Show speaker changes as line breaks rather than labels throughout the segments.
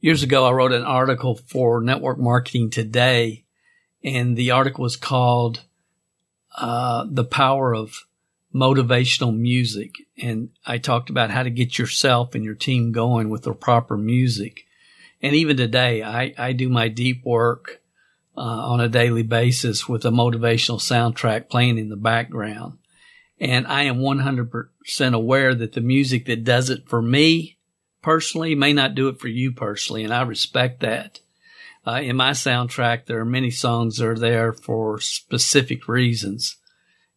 years ago, I wrote an article for Network Marketing Today, and the article was called uh, "The Power of Motivational Music," and I talked about how to get yourself and your team going with the proper music. And even today, I, I do my deep work uh, on a daily basis with a motivational soundtrack playing in the background. And I am 100% aware that the music that does it for me personally may not do it for you personally. And I respect that. Uh, in my soundtrack, there are many songs that are there for specific reasons.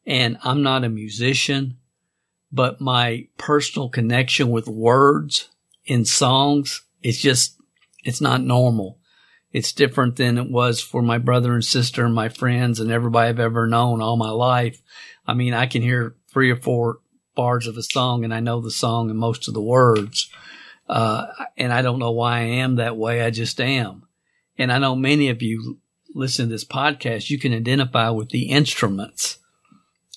And I'm not a musician, but my personal connection with words in songs, it's just, it's not normal. It's different than it was for my brother and sister and my friends and everybody I've ever known all my life. I mean, I can hear three or four bars of a song and I know the song and most of the words. Uh, and I don't know why I am that way. I just am. And I know many of you listen to this podcast, you can identify with the instruments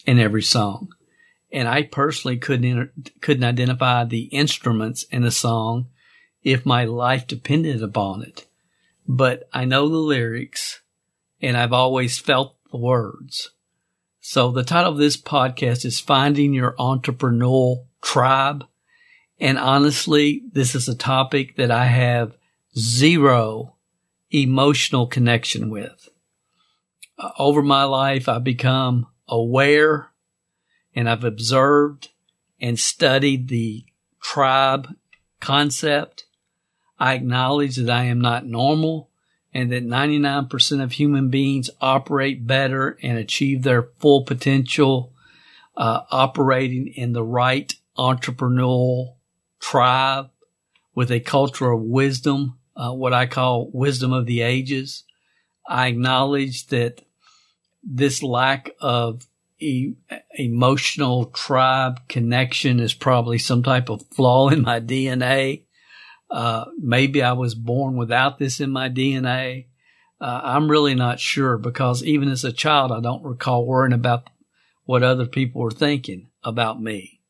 in every song. And I personally couldn't, couldn't identify the instruments in a song if my life depended upon it. But I know the lyrics and I've always felt the words. So the title of this podcast is Finding Your Entrepreneurial Tribe. And honestly, this is a topic that I have zero emotional connection with. Uh, over my life, I've become aware and I've observed and studied the tribe concept. I acknowledge that I am not normal and that 99% of human beings operate better and achieve their full potential uh, operating in the right entrepreneurial tribe with a culture of wisdom, uh, what I call wisdom of the ages. I acknowledge that this lack of e- emotional tribe connection is probably some type of flaw in my DNA. Uh, maybe I was born without this in my DNA. Uh, I'm really not sure because even as a child, I don't recall worrying about what other people were thinking about me.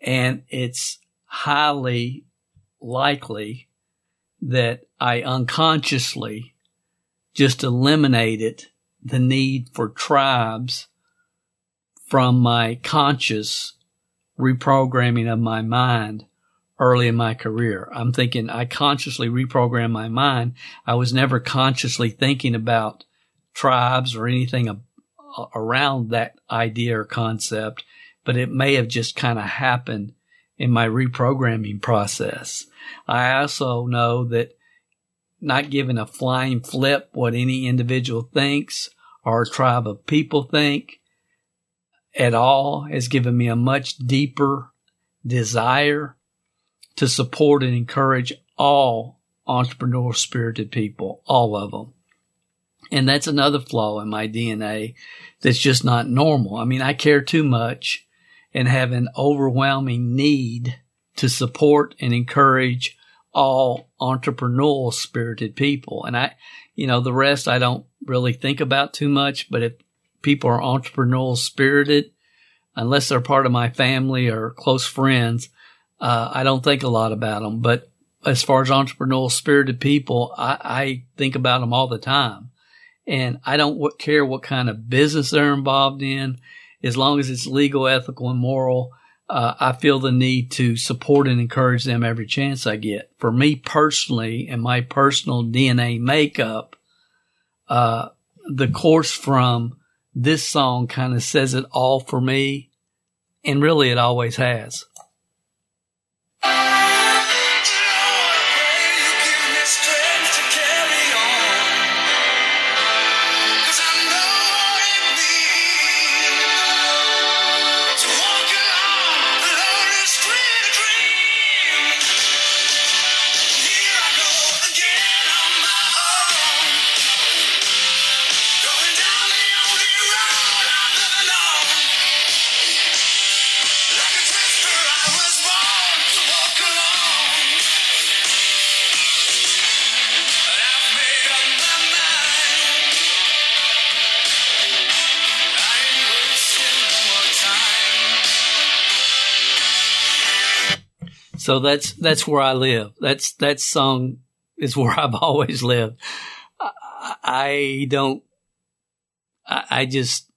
And it's highly likely that I unconsciously just eliminated the need for tribes from my conscious reprogramming of my mind early in my career. I'm thinking I consciously reprogrammed my mind. I was never consciously thinking about tribes or anything around that idea or concept, but it may have just kind of happened in my reprogramming process. I also know that not giving a flying flip what any individual thinks or a tribe of people think at all has given me a much deeper desire to support and encourage all entrepreneurial spirited people, all of them. And that's another flaw in my DNA that's just not normal. I mean, I care too much and have an overwhelming need to support and encourage all entrepreneurial spirited people. And I, you know, the rest I don't really think about too much, but if people are entrepreneurial spirited, unless they're part of my family or close friends, uh, I don't think a lot about them, but as far as entrepreneurial spirited people, I, I think about them all the time. And I don't care what kind of business they're involved in, as long as it's legal, ethical, and moral. Uh, I feel the need to support and encourage them every chance I get. For me personally and my personal DNA makeup, uh, the course from this song kind of says it all for me. And really it always has. So that's that's where I live. That's that song is where I've always lived. I, I don't, I, I just,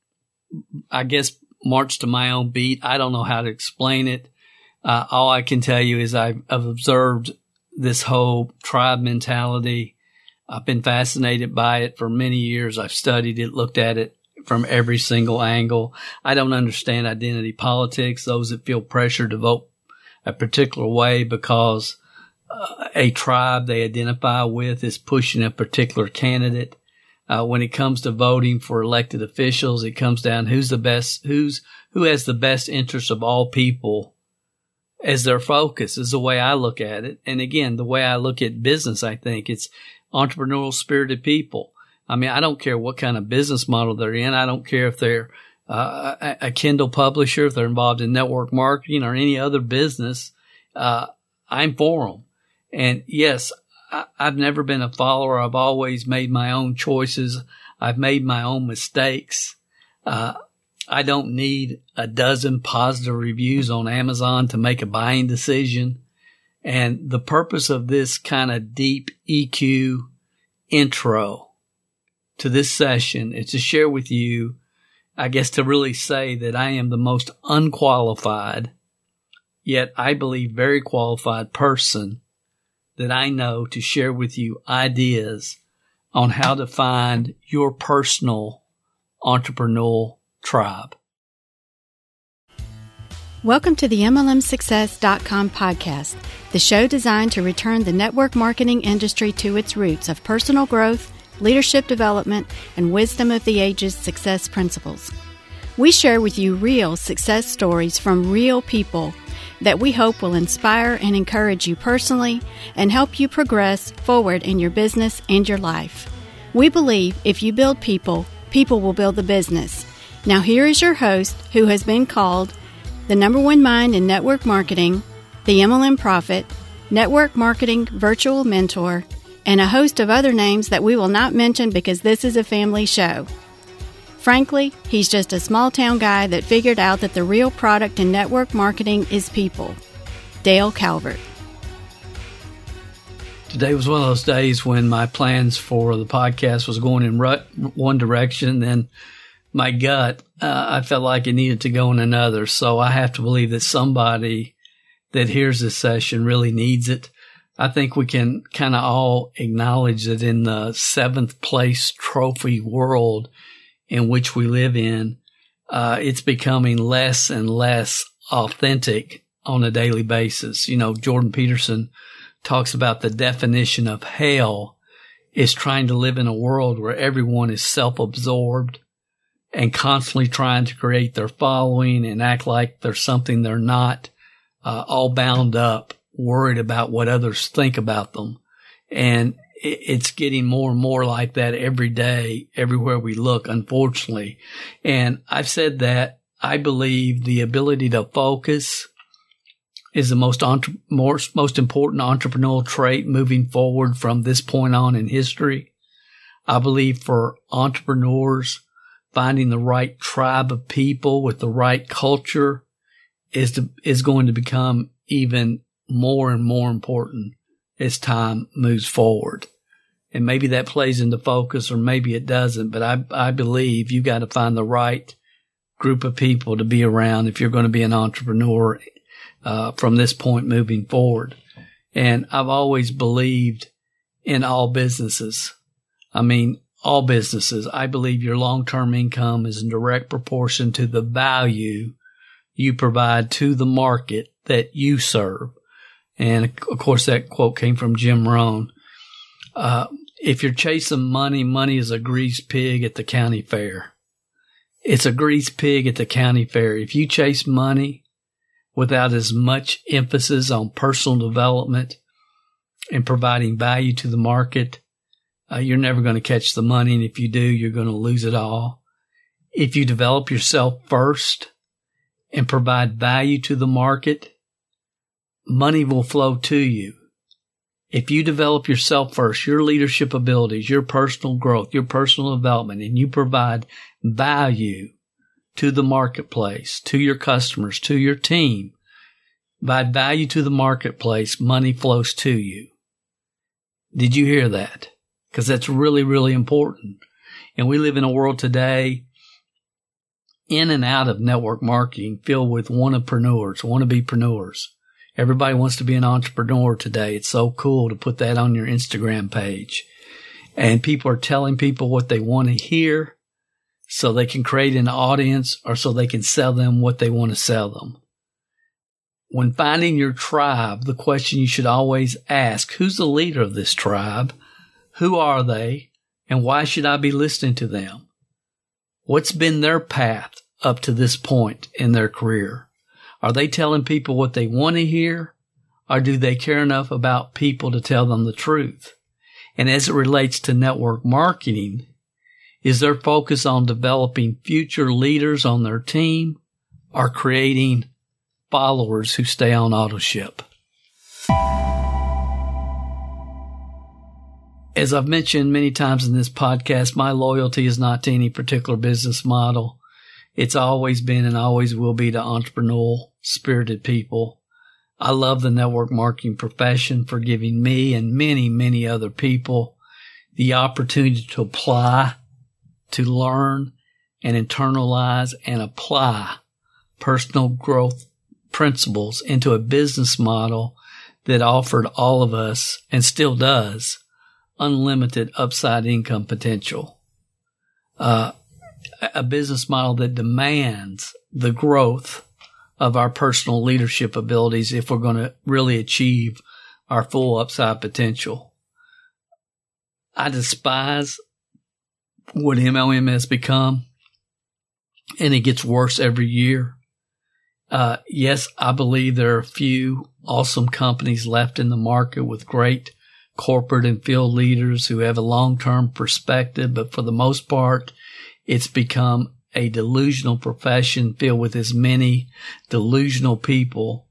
I guess march to my own beat. I don't know how to explain it. Uh, all I can tell you is I've, I've observed this whole tribe mentality. I've been fascinated by it for many years. I've studied it, looked at it from every single angle. I don't understand identity politics, those that feel pressure to vote a particular way because uh, a tribe they identify with is pushing a particular candidate. Uh, when it comes to voting for elected officials, it comes down who's the best, who's, who has the best interest of all people as their focus is the way I look at it. And again, the way I look at business, I think it's entrepreneurial spirited people. I mean, I don't care what kind of business model they're in. I don't care if they're uh, a, Kindle publisher, if they're involved in network marketing or any other business. Uh, I'm for them. And yes, I, have never been a follower. I've always made my own choices. I've made my own mistakes. Uh, I don't need a dozen positive reviews on Amazon to make a buying decision. And the purpose of this kind of deep EQ intro to this session is to share with you, I guess to really say that I am the most unqualified, yet I believe very qualified person that I know to share with you ideas on how to find your personal entrepreneurial tribe.
Welcome to the MLMSuccess.com podcast, the show designed to return the network marketing industry to its roots of personal growth, leadership development, and wisdom of the ages success principles. We share with you real success stories from real people that we hope will inspire and encourage you personally and help you progress forward in your business and your life. We believe if you build people, people will build the business. Now, here is your host who has been called the number one mind in network marketing, the MLM Prophet, network marketing virtual mentor, and a host of other names that we will not mention because this is a family show. Frankly, he's just a small town guy that figured out that the real product in network marketing is people. Dale Calvert.
Today was one of those days when my plans for the podcast was going in one direction, then my gut, uh, I felt like it needed to go in another. So I have to believe that somebody that hears this session really needs it. I think we can kind of all acknowledge that in the seventh place trophy world in which we live in, uh, it's becoming less and less authentic on a daily basis. You know, Jordan Peterson talks about the definition of hell is trying to live in a world where everyone is self-absorbed and constantly trying to create their following and act like they're something they're not, uh, all bound up, worried about what others think about them. And it's getting more and more like that every day, everywhere we look, unfortunately. And I've said that I believe the ability to focus is the most, entre- most, most important entrepreneurial trait moving forward from this point on in history. I believe for entrepreneurs, finding the right tribe of people with the right culture is to, is going to become even more and more important as time moves forward. And maybe that plays into focus or maybe it doesn't, but I, I believe you got to find the right group of people to be around if you're going to be an entrepreneur, uh, from this point moving forward. And I've always believed in all businesses. I mean, all businesses, I believe your long-term income is in direct proportion to the value you provide to the market that you serve. And of course, that quote came from Jim Rohn. Uh, if you're chasing money, money is a grease pig at the county fair. It's a grease pig at the county fair. If you chase money without as much emphasis on personal development and providing value to the market, uh, you're never going to catch the money. And if you do, you're going to lose it all. If you develop yourself first and provide value to the market, money will flow to you. If you develop yourself first, your leadership abilities, your personal growth, your personal development, and you provide value to the marketplace, to your customers, to your team, provide value to the marketplace, money flows to you. Did you hear that? Because that's really, really important. And we live in a world today in and out of network marketing filled with wannapreneurs, wannabepreneurs. Everybody wants to be an entrepreneur today. It's so cool to put that on your Instagram page. And people are telling people what they want to hear so they can create an audience or so they can sell them what they want to sell them. When finding your tribe, the question you should always ask, who's the leader of this tribe? Who are they? And why should I be listening to them? What's been their path up to this point in their career? Are they telling people what they want to hear? Or do they care enough about people to tell them the truth? And as it relates to network marketing, is their focus on developing future leaders on their team or creating followers who stay on auto ship? As I've mentioned many times in this podcast, my loyalty is not to any particular business model. It's always been and always will be to entrepreneurial spirited people. I love the network marketing profession for giving me and many, many other people the opportunity to apply, to learn and internalize and apply personal growth principles into a business model that offered all of us and still does unlimited upside income potential. Uh, a business model that demands the growth of our personal leadership abilities if we're going to really achieve our full upside potential. I despise what MLM has become, and it gets worse every year. Uh, yes, I believe there are a few awesome companies left in the market with great corporate and field leaders who have a long-term perspective, but for the most part, it's become a delusional profession filled with as many delusional people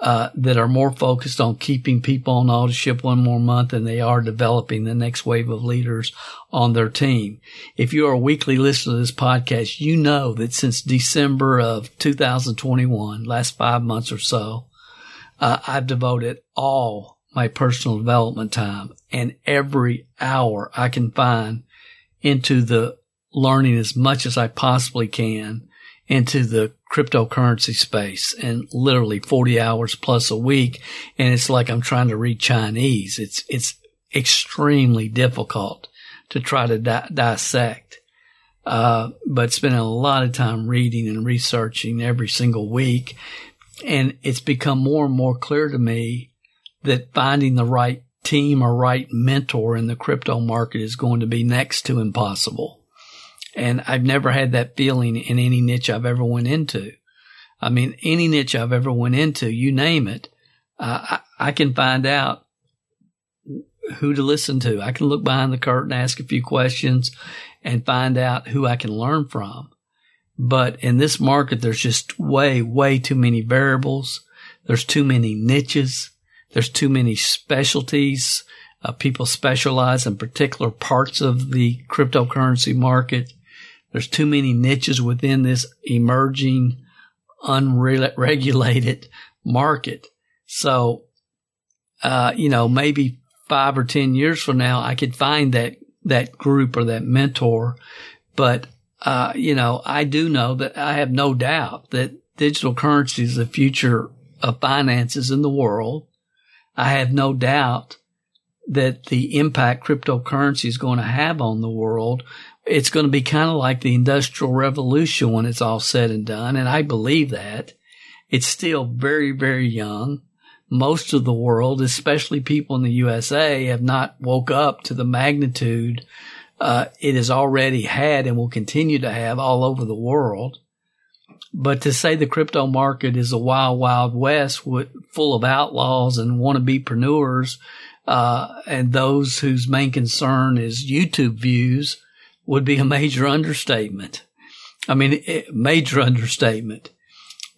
uh, that are more focused on keeping people on auto ship one more month than they are developing the next wave of leaders on their team. If you are a weekly listener to this podcast, you know that since December of 2021, last five months or so, uh, I've devoted all my personal development time and every hour I can find into the learning as much as I possibly can into the cryptocurrency space and literally 40 hours plus a week. And it's like I'm trying to read Chinese. It's, it's extremely difficult to try to di- dissect. Uh, but spending a lot of time reading and researching every single week. And it's become more and more clear to me that finding the right team or right mentor in the crypto market is going to be next to impossible. And I've never had that feeling in any niche I've ever went into. I mean, any niche I've ever went into, you name it, uh, I, I can find out who to listen to. I can look behind the curtain, ask a few questions and find out who I can learn from. But in this market, there's just way, way too many variables. There's too many niches. There's too many specialties. Uh, people specialize in particular parts of the cryptocurrency market. There's too many niches within this emerging, unregulated market. So, uh, you know, maybe five or 10 years from now, I could find that, that group or that mentor. But, uh, you know, I do know that I have no doubt that digital currency is the future of finances in the world. I have no doubt that the impact cryptocurrency is going to have on the world it's going to be kind of like the industrial revolution when it's all said and done. And I believe that it's still very, very young. Most of the world, especially people in the USA, have not woke up to the magnitude uh, it has already had and will continue to have all over the world. But to say the crypto market is a wild, wild west with, full of outlaws and wannabe uh, and those whose main concern is YouTube views, would be a major understatement. I mean, eh, major understatement.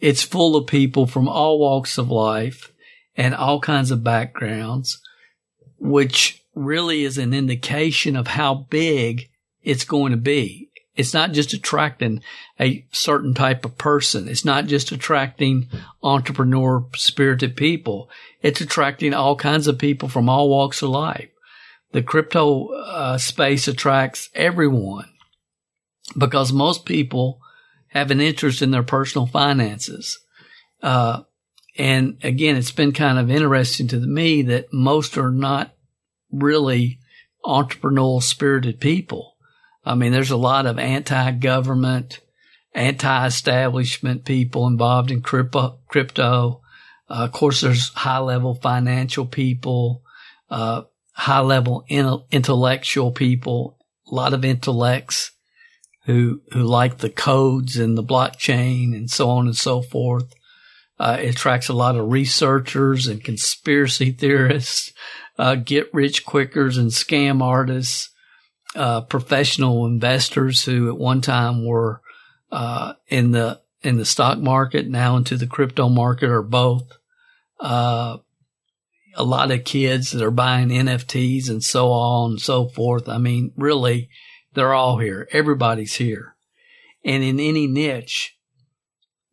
It's full of people from all walks of life and all kinds of backgrounds, which really is an indication of how big it's going to be. It's not just attracting a certain type of person. It's not just attracting entrepreneur spirited people. It's attracting all kinds of people from all walks of life the crypto uh, space attracts everyone because most people have an interest in their personal finances. Uh, and again, it's been kind of interesting to me that most are not really entrepreneurial spirited people. I mean, there's a lot of anti-government, anti-establishment people involved in crypto. crypto. Uh, of course, there's high level financial people, uh, high level in- intellectual people, a lot of intellects who, who like the codes and the blockchain and so on and so forth. Uh, it attracts a lot of researchers and conspiracy theorists, uh, get rich quickers and scam artists, uh, professional investors who at one time were, uh, in the, in the stock market, now into the crypto market or both. Uh, a lot of kids that are buying NFTs and so on and so forth. I mean, really, they're all here. Everybody's here. And in any niche,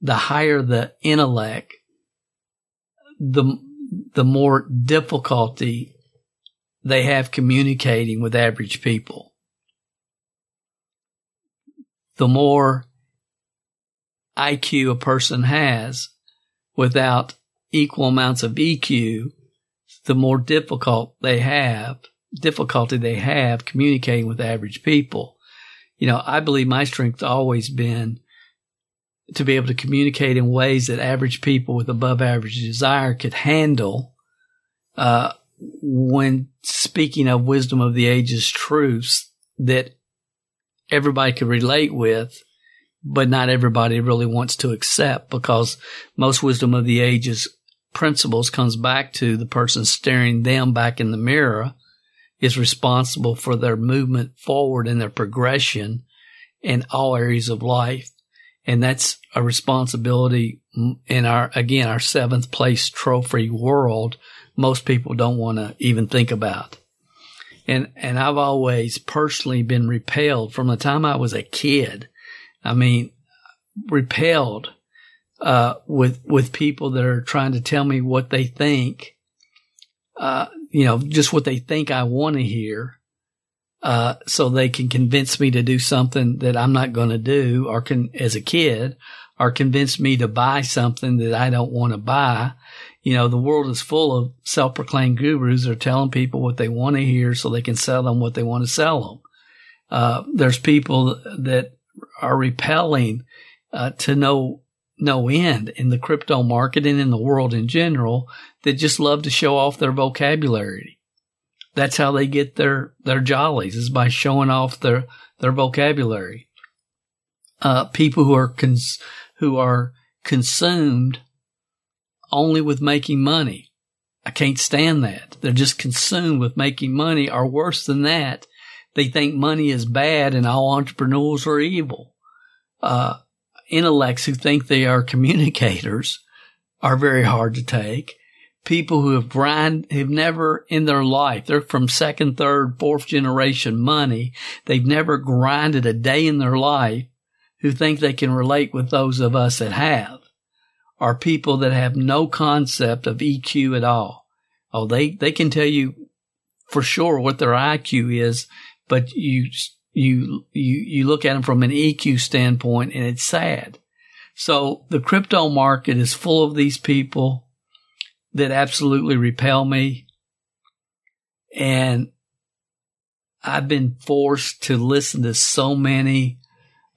the higher the intellect, the, the more difficulty they have communicating with average people. The more IQ a person has without equal amounts of EQ, the more difficult they have, difficulty they have communicating with average people. You know, I believe my strength's always been to be able to communicate in ways that average people with above average desire could handle, uh, when speaking of wisdom of the ages truths that everybody could relate with, but not everybody really wants to accept because most wisdom of the ages principles comes back to the person staring them back in the mirror is responsible for their movement forward and their progression in all areas of life. And that's a responsibility in our, again, our seventh place trophy world. Most people don't want to even think about. And, and I've always personally been repelled from the time I was a kid. I mean, repelled uh, with with people that are trying to tell me what they think, uh, you know, just what they think I want to hear, uh, so they can convince me to do something that I'm not going to do, or can as a kid, or convince me to buy something that I don't want to buy. You know, the world is full of self-proclaimed gurus that are telling people what they want to hear so they can sell them what they want to sell them. Uh, there's people that are repelling uh, to know no end in the crypto market and in the world in general that just love to show off their vocabulary. That's how they get their, their jollies is by showing off their, their vocabulary. Uh, people who are cons- who are consumed only with making money. I can't stand that. They're just consumed with making money or worse than that. They think money is bad and all entrepreneurs are evil. Uh, intellects who think they are communicators are very hard to take. People who have grind, have never in their life, they're from second, third, fourth generation money. They've never grinded a day in their life who think they can relate with those of us that have are people that have no concept of EQ at all. Oh, they, they can tell you for sure what their IQ is, but you you, you, you look at them from an EQ standpoint and it's sad. So the crypto market is full of these people that absolutely repel me. And I've been forced to listen to so many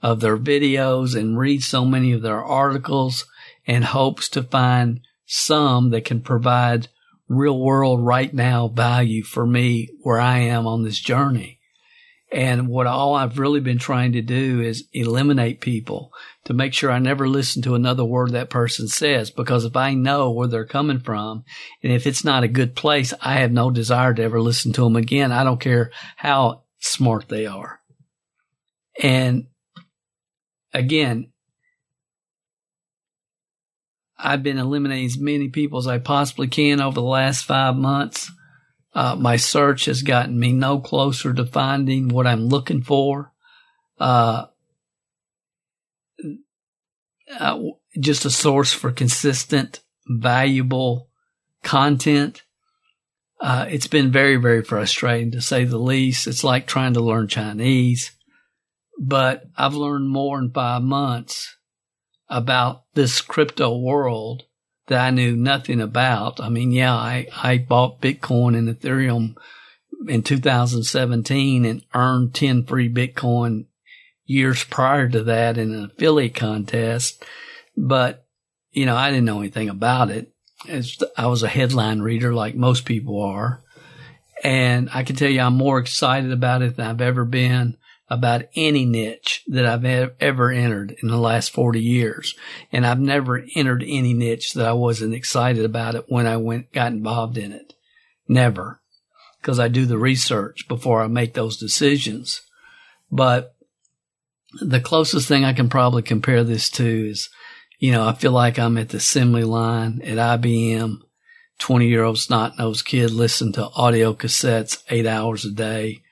of their videos and read so many of their articles in hopes to find some that can provide real world right now value for me where I am on this journey. And what all I've really been trying to do is eliminate people to make sure I never listen to another word that person says. Because if I know where they're coming from and if it's not a good place, I have no desire to ever listen to them again. I don't care how smart they are. And again, I've been eliminating as many people as I possibly can over the last five months. Uh, my search has gotten me no closer to finding what I'm looking for. Uh, uh, just a source for consistent, valuable content. uh, it's been very, very frustrating to say the least. It's like trying to learn Chinese, but I've learned more in five months about this crypto world that I knew nothing about. I mean, yeah, I, I bought Bitcoin and Ethereum in 2017 and earned 10 free Bitcoin years prior to that in an affiliate contest. But, you know, I didn't know anything about it. As I was a headline reader like most people are. And I can tell you I'm more excited about it than I've ever been about any niche that I've ever entered in the last 40 years. And I've never entered any niche that I wasn't excited about it when I went, got involved in it. Never. Cause I do the research before I make those decisions. But the closest thing I can probably compare this to is, you know, I feel like I'm at the assembly line at IBM. 20 year old snot nosed kid listen to audio cassettes eight hours a day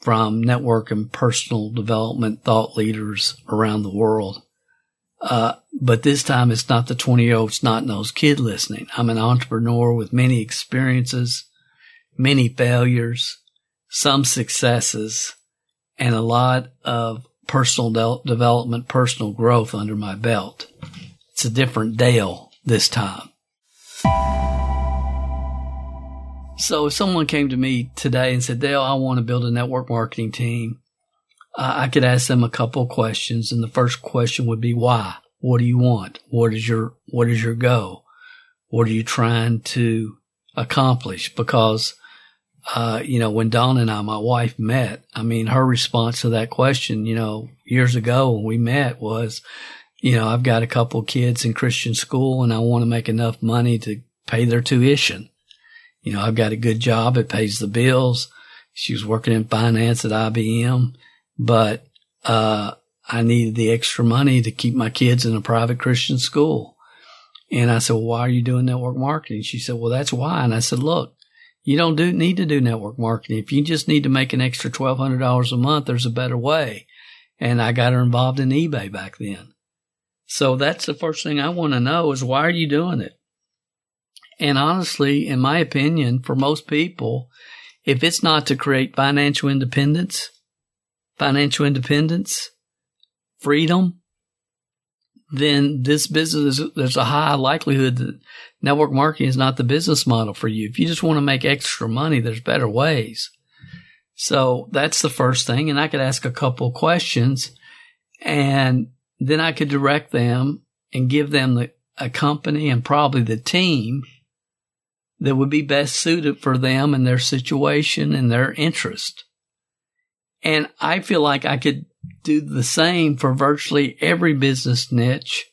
from network and personal development thought leaders around the world. Uh, but this time it's not the 20 year old snot kid listening. I'm an entrepreneur with many experiences, many failures, some successes, and a lot of personal de- development, personal growth under my belt. It's a different Dale this time. So if someone came to me today and said, Dale, I want to build a network marketing team, uh, I could ask them a couple questions. And the first question would be, why? What do you want? What is your, what is your goal? What are you trying to accomplish? Because, uh, you know, when Dawn and I, my wife met, I mean, her response to that question, you know, years ago when we met was, you know, I've got a couple kids in Christian school and I want to make enough money to pay their tuition. You know, I've got a good job. It pays the bills. She was working in finance at IBM, but, uh, I needed the extra money to keep my kids in a private Christian school. And I said, well, why are you doing network marketing? She said, well, that's why. And I said, look, you don't do, need to do network marketing. If you just need to make an extra $1,200 a month, there's a better way. And I got her involved in eBay back then. So that's the first thing I want to know is why are you doing it? And honestly, in my opinion, for most people, if it's not to create financial independence, financial independence, freedom, then this business, there's a high likelihood that network marketing is not the business model for you. If you just want to make extra money, there's better ways. So that's the first thing. And I could ask a couple questions and then I could direct them and give them the, a company and probably the team that would be best suited for them and their situation and their interest. And I feel like I could do the same for virtually every business niche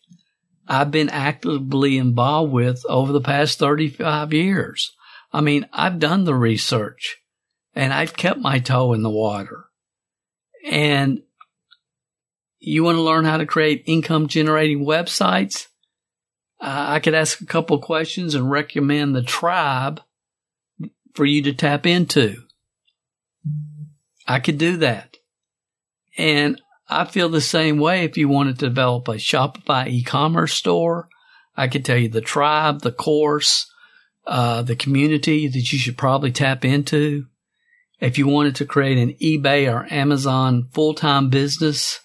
I've been actively involved with over the past 35 years. I mean, I've done the research and I've kept my toe in the water. And you want to learn how to create income generating websites? Uh, I could ask a couple questions and recommend the tribe for you to tap into. I could do that. And I feel the same way if you wanted to develop a Shopify e-commerce store. I could tell you the tribe, the course, uh, the community that you should probably tap into. If you wanted to create an eBay or Amazon full-time business,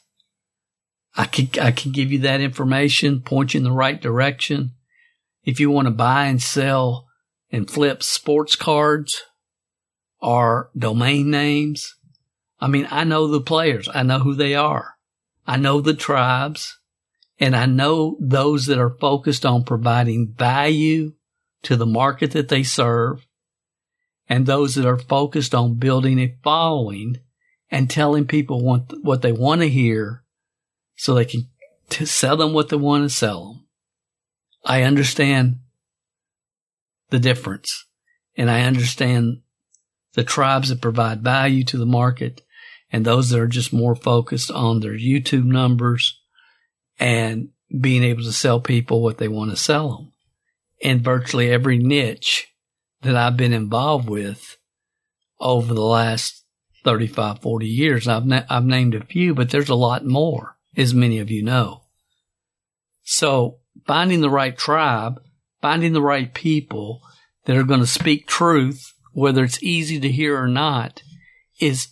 I could, I can give you that information, point you in the right direction. If you want to buy and sell and flip sports cards or domain names, I mean, I know the players. I know who they are. I know the tribes and I know those that are focused on providing value to the market that they serve and those that are focused on building a following and telling people what they want to hear so they can t- sell them what they want to sell them. I understand the difference and I understand the tribes that provide value to the market and those that are just more focused on their YouTube numbers and being able to sell people what they want to sell them. In virtually every niche that I've been involved with over the last 35, 40 years, I've, na- I've named a few, but there's a lot more as many of you know. So finding the right tribe, finding the right people that are going to speak truth whether it's easy to hear or not, is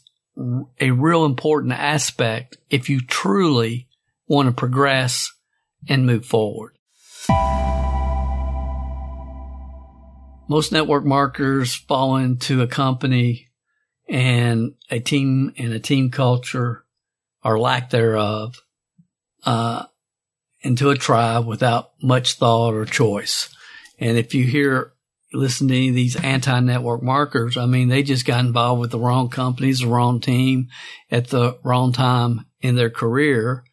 a real important aspect if you truly want to progress and move forward. Most network marketers fall into a company and a team and a team culture or lack thereof, uh, into a tribe without much thought or choice. And if you hear, listen to any of these anti-network marketers, I mean, they just got involved with the wrong companies, the wrong team at the wrong time in their career.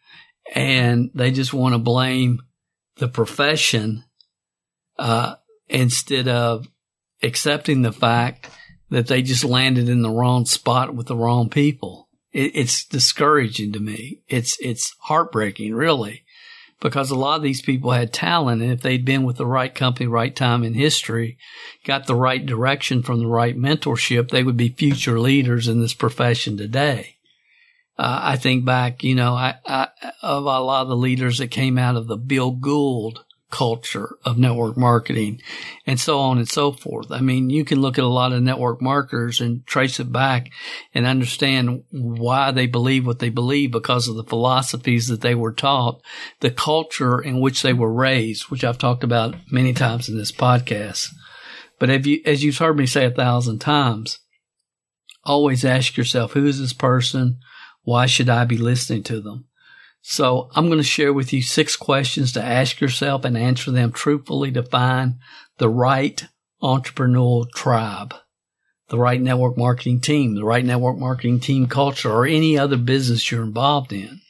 And they just want to blame the profession, uh, instead of accepting the fact that they just landed in the wrong spot with the wrong people. It, it's discouraging to me. It's, it's heartbreaking, really, because a lot of these people had talent. And if they'd been with the right company, right time in history, got the right direction from the right mentorship, they would be future leaders in this profession today. Uh, I think back, you know, I, I, of a lot of the leaders that came out of the Bill Gould culture of network marketing and so on and so forth. I mean, you can look at a lot of network marketers and trace it back and understand why they believe what they believe because of the philosophies that they were taught, the culture in which they were raised, which I've talked about many times in this podcast. But you, as you've heard me say a thousand times, always ask yourself, who is this person? Why should I be listening to them? So I'm going to share with you six questions to ask yourself and answer them truthfully to find the right entrepreneurial tribe, the right network marketing team, the right network marketing team culture, or any other business you're involved in.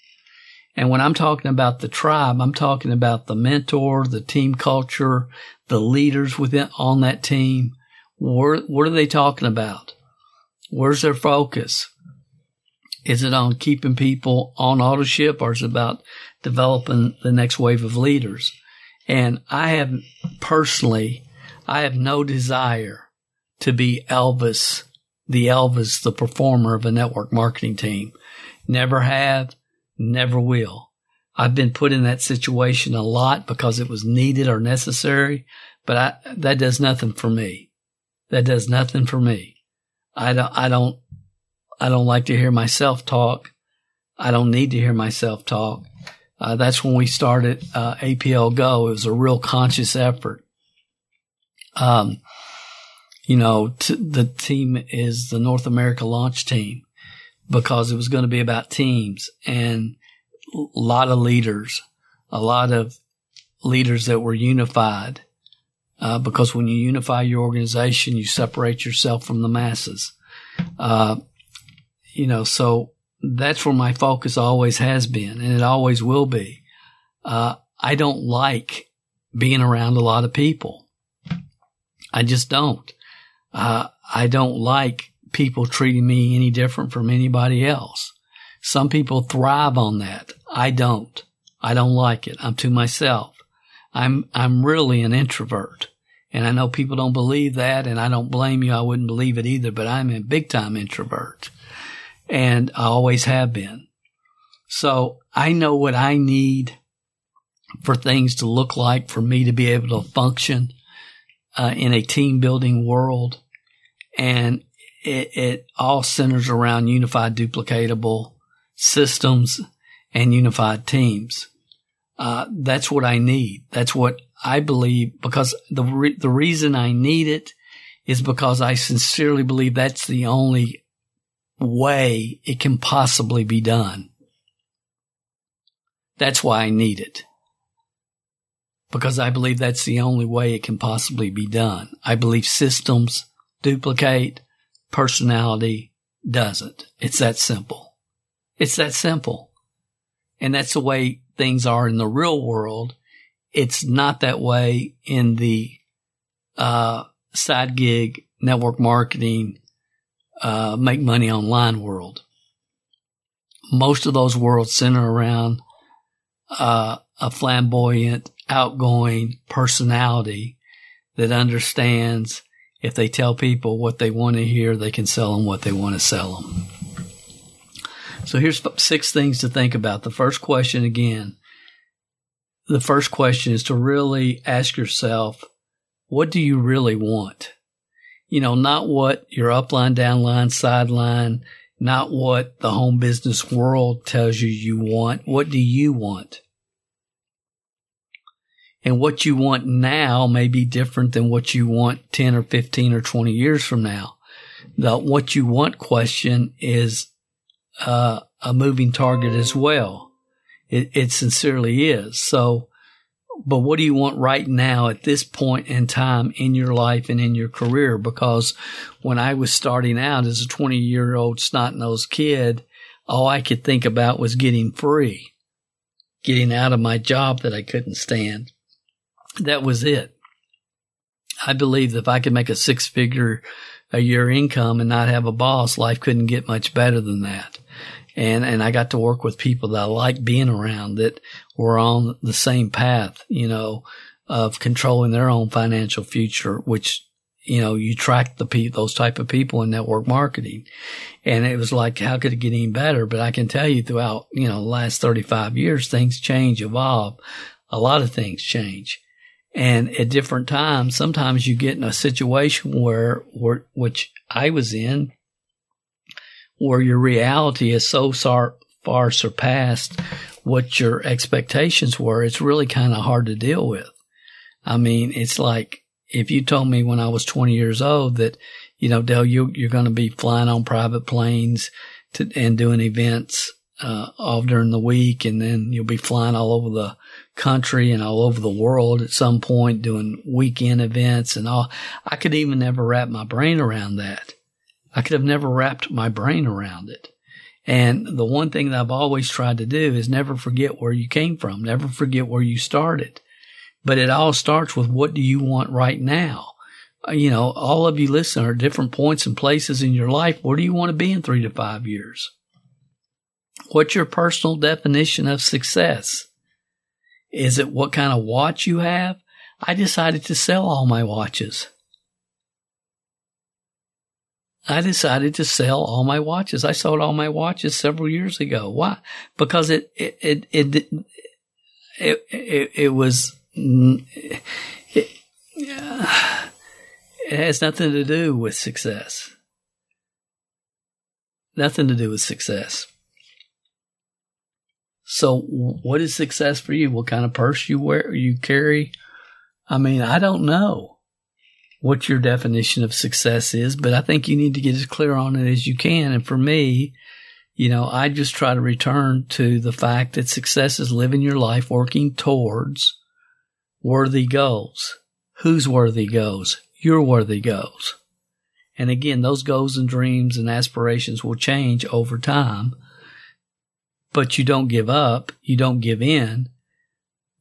And when I'm talking about the tribe, I'm talking about the mentor, the team culture, the leaders within on that team. What, what are they talking about? Where's their focus? Is it on keeping people on autoship or is it about developing the next wave of leaders? And I have personally, I have no desire to be Elvis, the Elvis, the performer of a network marketing team. Never have, never will. I've been put in that situation a lot because it was needed or necessary, but I, that does nothing for me. That does nothing for me. I don't, I don't, I don't like to hear myself talk. I don't need to hear myself talk. Uh, that's when we started uh, APL Go. It was a real conscious effort. Um, you know, t- the team is the North America launch team because it was going to be about teams and a lot of leaders, a lot of leaders that were unified. Uh, because when you unify your organization, you separate yourself from the masses. Uh, you know, so that's where my focus always has been and it always will be. Uh, I don't like being around a lot of people. I just don't. Uh, I don't like people treating me any different from anybody else. Some people thrive on that. I don't. I don't like it. I'm to myself. I'm, I'm really an introvert. And I know people don't believe that and I don't blame you. I wouldn't believe it either, but I'm a big time introvert and I always have been. So I know what I need for things to look like for me to be able to function uh, in a team building world. And it, it all centers around unified duplicatable systems and unified teams. Uh, that's what I need. That's what I believe because the re- the reason I need it is because I sincerely believe that's the only way it can possibly be done. That's why I need it. Because I believe that's the only way it can possibly be done. I believe systems duplicate, personality doesn't. It's that simple. It's that simple. And that's the way things are in the real world. It's not that way in the uh, side gig network marketing uh, make money online world. Most of those worlds center around uh, a flamboyant, outgoing personality that understands if they tell people what they want to hear, they can sell them what they want to sell them. So here's six things to think about. The first question again, the first question is to really ask yourself, what do you really want? You know, not what your upline, downline, sideline, not what the home business world tells you you want. What do you want? And what you want now may be different than what you want 10 or 15 or 20 years from now. The what you want question is uh, a moving target as well. It, it sincerely is. So, but what do you want right now at this point in time in your life and in your career? Because when I was starting out as a 20 year old snot nosed kid, all I could think about was getting free, getting out of my job that I couldn't stand. That was it. I believe that if I could make a six figure a year income and not have a boss, life couldn't get much better than that and and I got to work with people that I like being around that were on the same path, you know, of controlling their own financial future, which you know you track the pe- those type of people in network marketing, and it was like how could it get any better? But I can tell you throughout you know the last thirty five years, things change, evolve, a lot of things change. And at different times, sometimes you get in a situation where, where, which I was in where your reality is so far, far surpassed what your expectations were, it's really kind of hard to deal with. I mean, it's like if you told me when I was 20 years old that, you know, Dale, you, you're going to be flying on private planes to, and doing events, uh, all during the week. And then you'll be flying all over the country and all over the world at some point doing weekend events and all. I could even never wrap my brain around that. I could have never wrapped my brain around it. And the one thing that I've always tried to do is never forget where you came from, never forget where you started. But it all starts with what do you want right now? Uh, you know, all of you listen are different points and places in your life. Where do you want to be in three to five years? What's your personal definition of success? Is it what kind of watch you have? I decided to sell all my watches. I decided to sell all my watches. I sold all my watches several years ago. Why? Because it, it, it, it, it, it, it was, it, it has nothing to do with success. Nothing to do with success. So what is success for you? What kind of purse you wear, you carry? I mean, I don't know what your definition of success is, but I think you need to get as clear on it as you can. And for me, you know, I just try to return to the fact that success is living your life working towards worthy goals. Whose worthy goals? Your worthy goals. And again, those goals and dreams and aspirations will change over time, but you don't give up. You don't give in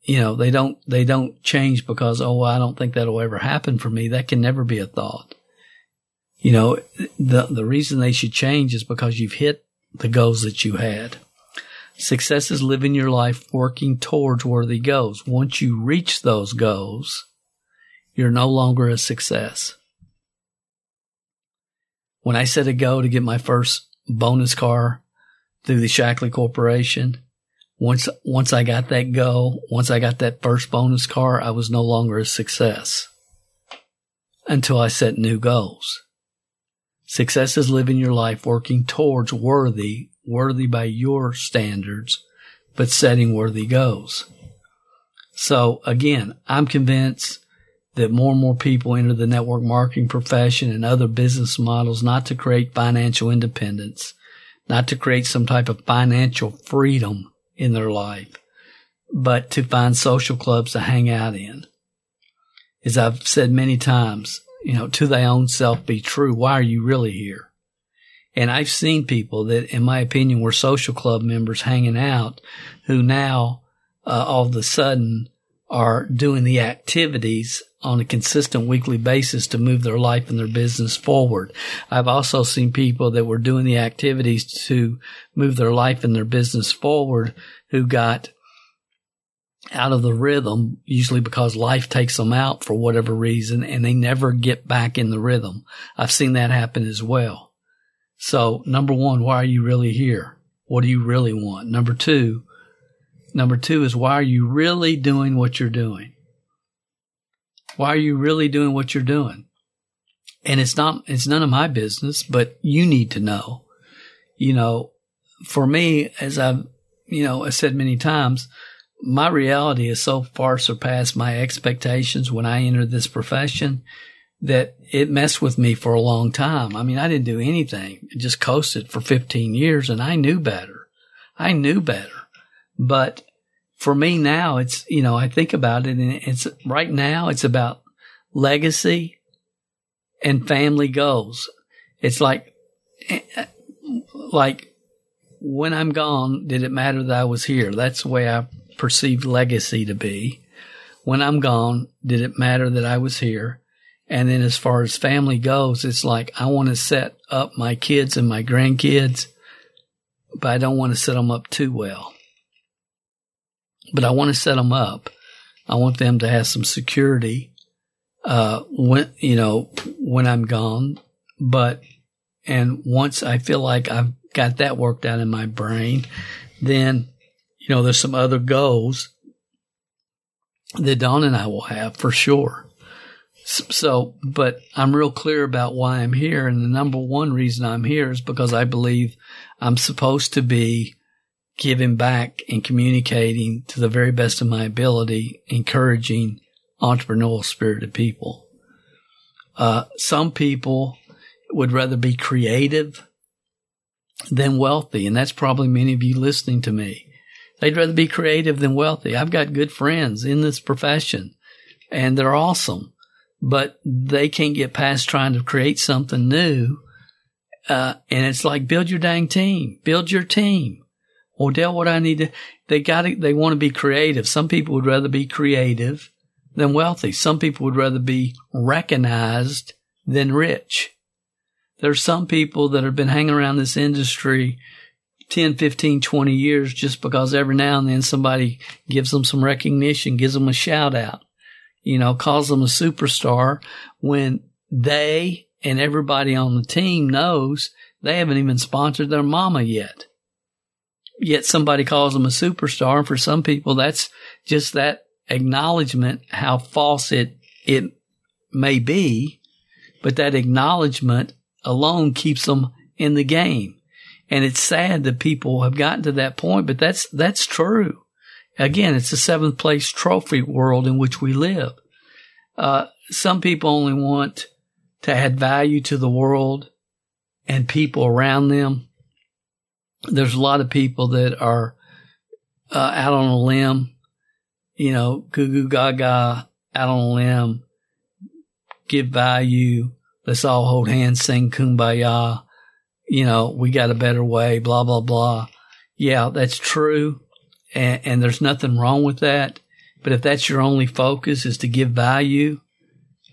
you know, they don't, they don't change because, oh, I don't think that'll ever happen for me. That can never be a thought. You know, the, the reason they should change is because you've hit the goals that you had. Success is living your life working towards worthy goals. Once you reach those goals, you're no longer a success. When I set a goal to get my first bonus car through the Shaklee Corporation, once, once I got that go, once I got that first bonus car, I was no longer a success until I set new goals. Success is living your life working towards worthy, worthy by your standards, but setting worthy goals. So again, I'm convinced that more and more people enter the network marketing profession and other business models not to create financial independence, not to create some type of financial freedom, in their life, but to find social clubs to hang out in. As I've said many times, you know, to thy own self be true. Why are you really here? And I've seen people that, in my opinion, were social club members hanging out who now, uh, all of a sudden are doing the activities on a consistent weekly basis to move their life and their business forward. I've also seen people that were doing the activities to move their life and their business forward who got out of the rhythm, usually because life takes them out for whatever reason and they never get back in the rhythm. I've seen that happen as well. So number one, why are you really here? What do you really want? Number two, number two is why are you really doing what you're doing? Why are you really doing what you're doing? and it's not, it's none of my business, but you need to know, you know, for me, as I've, you know, I said many times, my reality has so far surpassed my expectations when I entered this profession that it messed with me for a long time. I mean, I didn't do anything. I just coasted for 15 years and I knew better. I knew better. But for me now, it's, you know, I think about it and it's right now it's about legacy and family goals. It's like, like when I'm gone, did it matter that I was here? That's the way I perceived legacy to be. When I'm gone, did it matter that I was here? And then as far as family goes, it's like I want to set up my kids and my grandkids, but I don't want to set them up too well. But I want to set them up. I want them to have some security, uh, when, you know, when I'm gone. But, and once I feel like I've got that worked out in my brain, then, you know, there's some other goals that Dawn and I will have for sure. So, but I'm real clear about why I'm here. And the number one reason I'm here is because I believe I'm supposed to be giving back and communicating to the very best of my ability, encouraging entrepreneurial spirited people. Uh, some people would rather be creative than wealthy. And that's probably many of you listening to me. They'd rather be creative than wealthy. I've got good friends in this profession and they're awesome but they can't get past trying to create something new. Uh, and it's like, build your dang team, build your team. Well, Dale, what I need to, they got to, they want to be creative. Some people would rather be creative than wealthy. Some people would rather be recognized than rich. There's some people that have been hanging around this industry 10, 15, 20 years just because every now and then somebody gives them some recognition, gives them a shout out you know, calls them a superstar when they and everybody on the team knows they haven't even sponsored their mama yet. Yet somebody calls them a superstar. And for some people, that's just that acknowledgement, how false it, it may be, but that acknowledgement alone keeps them in the game. And it's sad that people have gotten to that point, but that's, that's true. Again, it's the seventh place trophy world in which we live. Uh, some people only want to add value to the world and people around them. There's a lot of people that are uh, out on a limb, you know, goo goo gaga, out on a limb, give value. Let's all hold hands, sing kumbaya. You know, we got a better way, blah, blah, blah. Yeah, that's true. And, and there's nothing wrong with that. But if that's your only focus is to give value,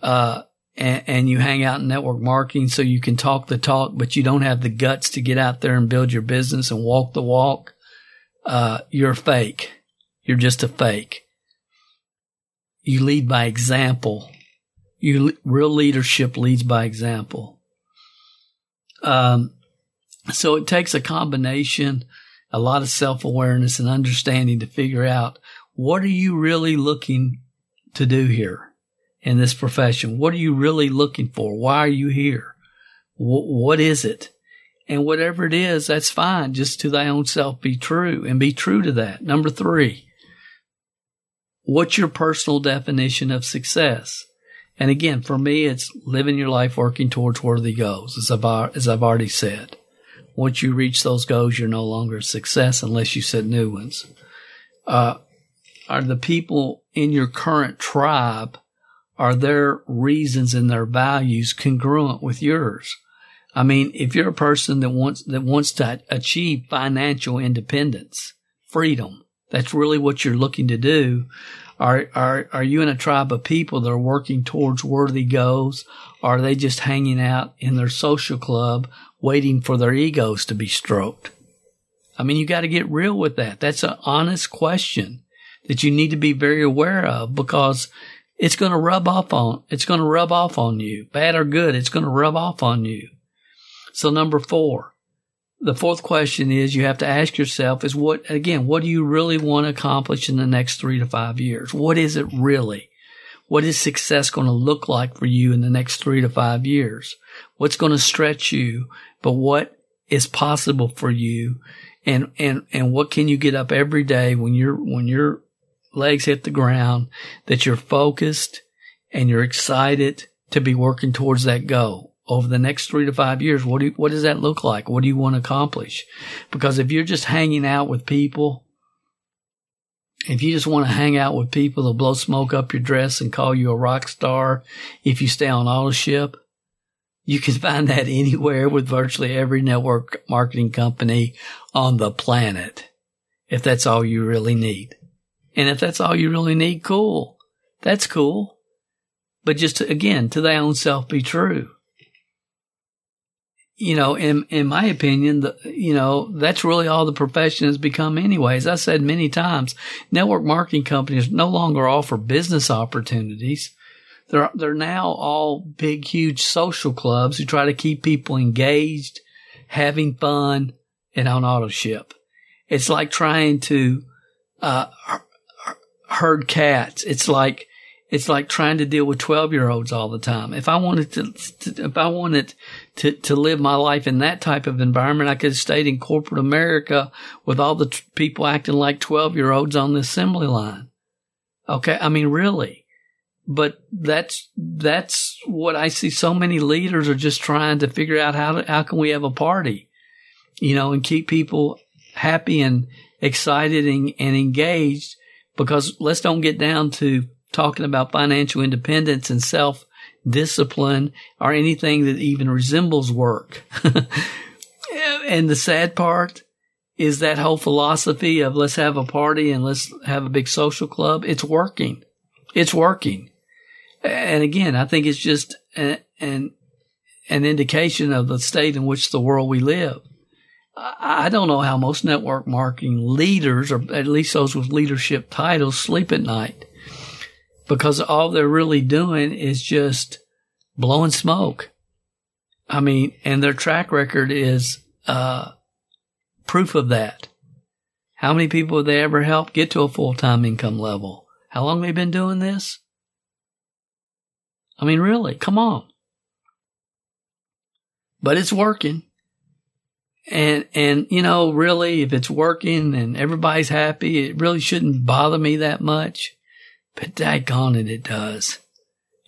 uh, and, and, you hang out in network marketing so you can talk the talk, but you don't have the guts to get out there and build your business and walk the walk, uh, you're fake. You're just a fake. You lead by example. You real leadership leads by example. Um, so it takes a combination, a lot of self awareness and understanding to figure out what are you really looking to do here in this profession? What are you really looking for? Why are you here? W- what is it? And whatever it is, that's fine. Just to thy own self be true and be true to that. Number three, what's your personal definition of success? And again, for me, it's living your life working towards worthy goals, as I've, as I've already said. Once you reach those goals, you're no longer a success unless you set new ones. Uh, are the people in your current tribe, are their reasons and their values congruent with yours? I mean, if you're a person that wants, that wants to achieve financial independence, freedom, that's really what you're looking to do. Are, are, are you in a tribe of people that are working towards worthy goals? Or are they just hanging out in their social club waiting for their egos to be stroked? I mean, you got to get real with that. That's an honest question that you need to be very aware of because it's going to rub off on, it's going to rub off on you, bad or good. It's going to rub off on you. So number four, the fourth question is you have to ask yourself is what, again, what do you really want to accomplish in the next three to five years? What is it really? What is success going to look like for you in the next three to five years? What's going to stretch you, but what is possible for you? And, and, and what can you get up every day when you're, when your legs hit the ground that you're focused and you're excited to be working towards that goal? over the next three to five years, what do you, what does that look like? What do you want to accomplish? Because if you're just hanging out with people, if you just want to hang out with people, they'll blow smoke up your dress and call you a rock star. If you stay on auto ship, you can find that anywhere with virtually every network marketing company on the planet. If that's all you really need. And if that's all you really need, cool. That's cool. But just to, again, to thy own self be true you know, in in my opinion, the, you know, that's really all the profession has become anyways. I said many times, network marketing companies no longer offer business opportunities. They're they're now all big, huge social clubs who try to keep people engaged, having fun, and on auto ship. It's like trying to uh, herd cats. It's like it's like trying to deal with 12 year olds all the time. If I wanted to, to, if I wanted to, to live my life in that type of environment, I could have stayed in corporate America with all the t- people acting like 12 year olds on the assembly line. Okay. I mean, really. But that's, that's what I see. So many leaders are just trying to figure out how to, how can we have a party, you know, and keep people happy and excited and, and engaged because let's don't get down to talking about financial independence and self discipline or anything that even resembles work. and the sad part is that whole philosophy of let's have a party and let's have a big social club. It's working. It's working. And again, I think it's just an, an, an indication of the state in which the world we live. I don't know how most network marketing leaders, or at least those with leadership titles, sleep at night because all they're really doing is just blowing smoke. I mean, and their track record is uh, proof of that. How many people have they ever helped get to a full time income level? How long have they been doing this? I mean, really, come on. But it's working. And, and, you know, really, if it's working and everybody's happy, it really shouldn't bother me that much. But daggone it, it does.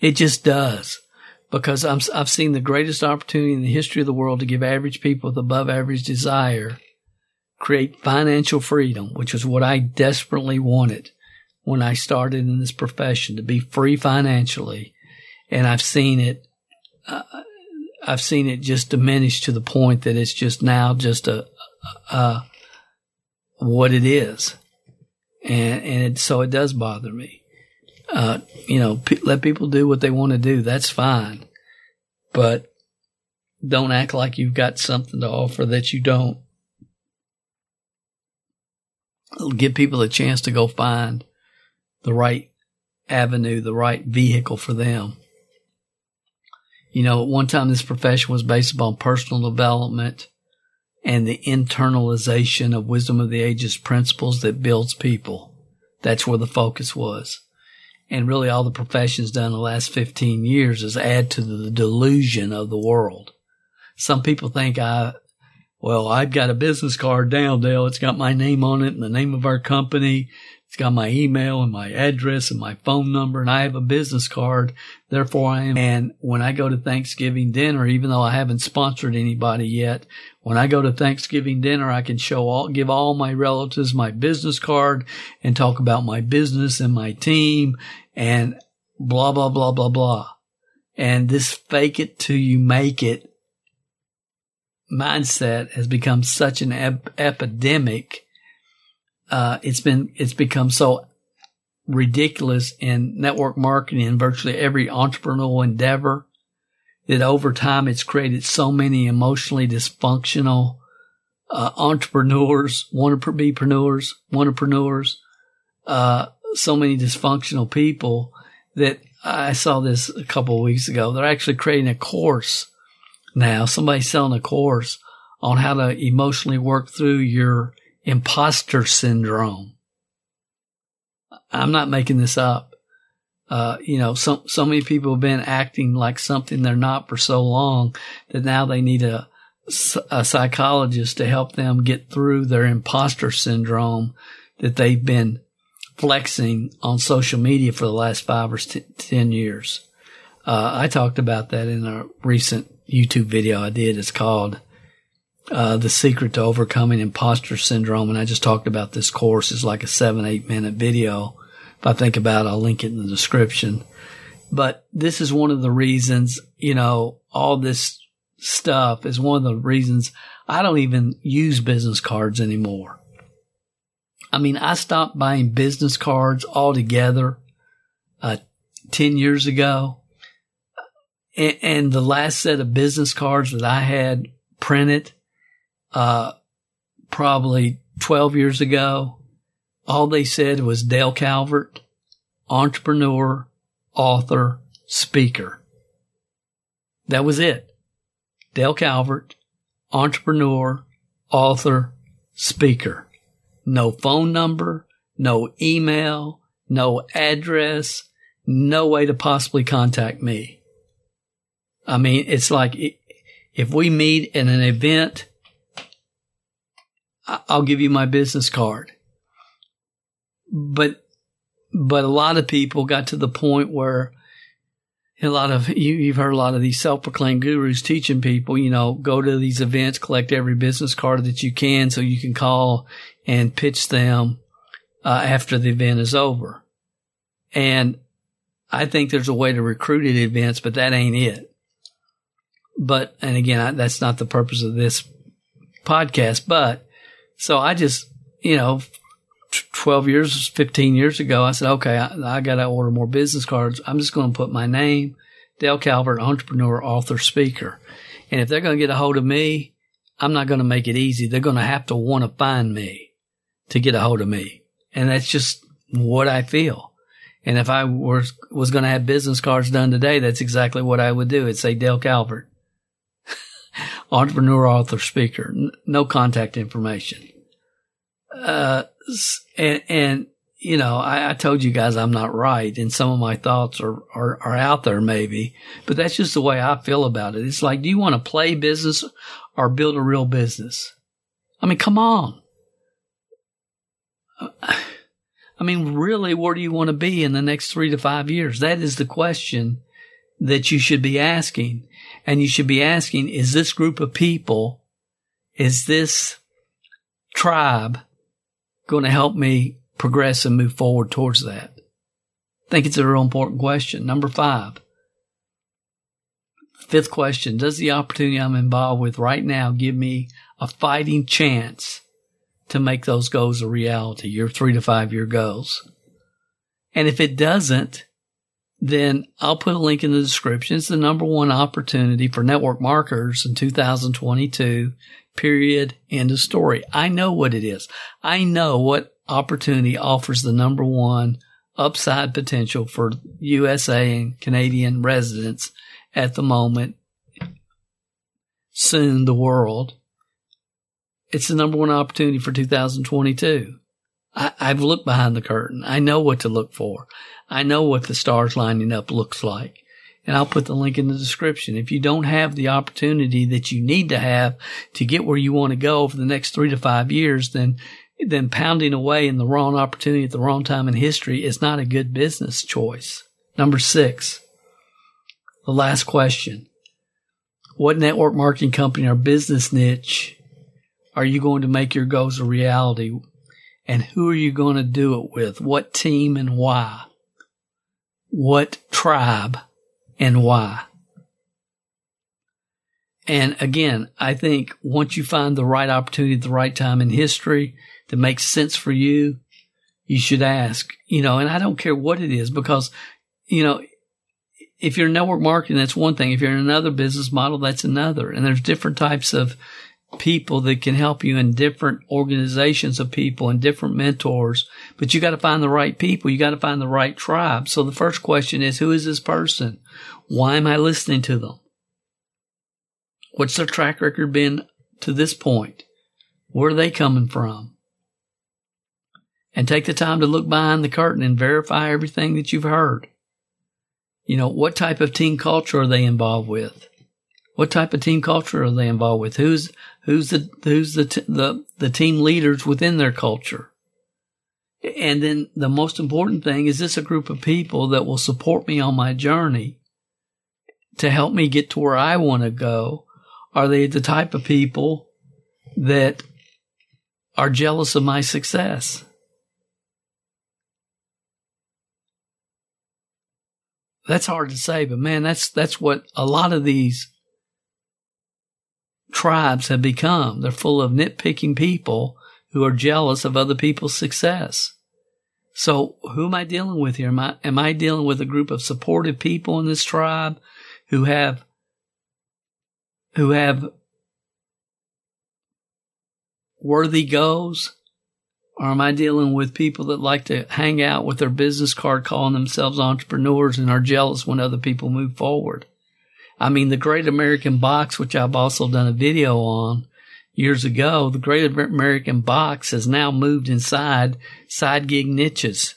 It just does. Because I'm, I've seen the greatest opportunity in the history of the world to give average people with above average desire create financial freedom, which is what I desperately wanted when I started in this profession to be free financially. And I've seen it, uh, I've seen it just diminish to the point that it's just now just a, a what it is. And, and it, so it does bother me uh, you know, let people do what they want to do. That's fine. But don't act like you've got something to offer that you don't. Give people a chance to go find the right avenue, the right vehicle for them. You know, at one time this profession was based upon personal development and the internalization of wisdom of the ages principles that builds people. That's where the focus was and really all the professions done in the last 15 years is add to the delusion of the world. Some people think I, well, I've got a business card down, Dale. It's got my name on it and the name of our company. It's got my email and my address and my phone number and I have a business card. Therefore I am. And when I go to Thanksgiving dinner, even though I haven't sponsored anybody yet, when I go to Thanksgiving dinner, I can show all, give all my relatives my business card and talk about my business and my team and blah, blah, blah, blah, blah. And this fake it till you make it mindset has become such an ep- epidemic uh, it's been, it's become so ridiculous in network marketing and virtually every entrepreneurial endeavor that over time it's created so many emotionally dysfunctional uh, entrepreneurs, wannabe-preneurs, wannapreneurs, uh, so many dysfunctional people that I saw this a couple of weeks ago. They're actually creating a course now. Somebody's selling a course on how to emotionally work through your imposter syndrome. I'm not making this up. Uh, you know, so, so many people have been acting like something they're not for so long that now they need a, a psychologist to help them get through their imposter syndrome that they've been flexing on social media for the last five or t- 10 years. Uh, I talked about that in a recent YouTube video I did. It's called, uh, The Secret to Overcoming Imposter Syndrome. And I just talked about this course. It's like a seven, eight minute video. If I think about it, I'll link it in the description. But this is one of the reasons, you know, all this stuff is one of the reasons I don't even use business cards anymore. I mean, I stopped buying business cards altogether, uh, 10 years ago. And, and, the last set of business cards that I had printed, uh, probably 12 years ago, all they said was Dale Calvert, entrepreneur, author, speaker. That was it. Dale Calvert, entrepreneur, author, speaker. No phone number, no email, no address, no way to possibly contact me. I mean, it's like if we meet in an event, I'll give you my business card. But, but a lot of people got to the point where a lot of you, you've heard a lot of these self-proclaimed gurus teaching people, you know, go to these events, collect every business card that you can so you can call and pitch them uh, after the event is over. And I think there's a way to recruit at events, but that ain't it. But, and again, I, that's not the purpose of this podcast, but so I just, you know, 12 years, 15 years ago, I said, okay, I, I got to order more business cards. I'm just going to put my name, Dale Calvert, entrepreneur, author, speaker. And if they're going to get a hold of me, I'm not going to make it easy. They're going to have to want to find me to get a hold of me. And that's just what I feel. And if I was, was going to have business cards done today, that's exactly what I would do. It'd say Dale Calvert, entrepreneur, author, speaker, no contact information. Uh, and, and, you know, I, I, told you guys I'm not right and some of my thoughts are, are, are out there maybe, but that's just the way I feel about it. It's like, do you want to play business or build a real business? I mean, come on. I mean, really, where do you want to be in the next three to five years? That is the question that you should be asking. And you should be asking, is this group of people, is this tribe going to help me progress and move forward towards that? I think it's a real important question. Number five. Fifth question. Does the opportunity I'm involved with right now give me a fighting chance to make those goals a reality, your three to five year goals? And if it doesn't, then I'll put a link in the description. It's the number one opportunity for network marketers in 2022 Period. End of story. I know what it is. I know what opportunity offers the number one upside potential for USA and Canadian residents at the moment. Soon the world. It's the number one opportunity for 2022. I, have looked behind the curtain. I know what to look for. I know what the stars lining up looks like and I'll put the link in the description. If you don't have the opportunity that you need to have to get where you want to go for the next three to five years, then then pounding away in the wrong opportunity at the wrong time in history is not a good business choice. Number six, the last question. What network marketing company or business niche are you going to make your goals a reality? And who are you going to do it with? What team and why? What tribe? and why. And again, I think once you find the right opportunity at the right time in history that makes sense for you, you should ask, you know, and I don't care what it is because, you know, if you're in network marketing, that's one thing. If you're in another business model, that's another. And there's different types of people that can help you in different organizations of people and different mentors, but you got to find the right people. You got to find the right tribe. So the first question is, who is this person? Why am I listening to them? What's their track record been to this point? Where are they coming from? And take the time to look behind the curtain and verify everything that you've heard. You know, what type of team culture are they involved with? What type of team culture are they involved with? Who's who's the who's the t- the the team leaders within their culture? And then the most important thing is this a group of people that will support me on my journey to help me get to where I want to go? Are they the type of people that are jealous of my success? That's hard to say, but man, that's that's what a lot of these tribes have become. They're full of nitpicking people who are jealous of other people's success. So who am I dealing with here? Am I, am I dealing with a group of supportive people in this tribe who have, who have worthy goals? Or am I dealing with people that like to hang out with their business card calling themselves entrepreneurs and are jealous when other people move forward? I mean, the Great American Box, which I've also done a video on years ago, the Great American Box has now moved inside side gig niches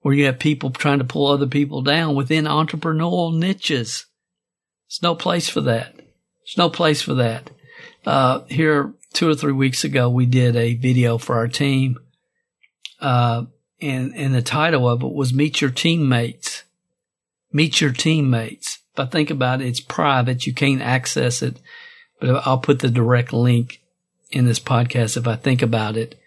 where you have people trying to pull other people down within entrepreneurial niches. There's no place for that. There's no place for that. Uh, here two or three weeks ago, we did a video for our team. Uh, and, and the title of it was Meet Your Teammates. Meet Your Teammates. I think about it, it's private. You can't access it, but I'll put the direct link in this podcast if I think about it.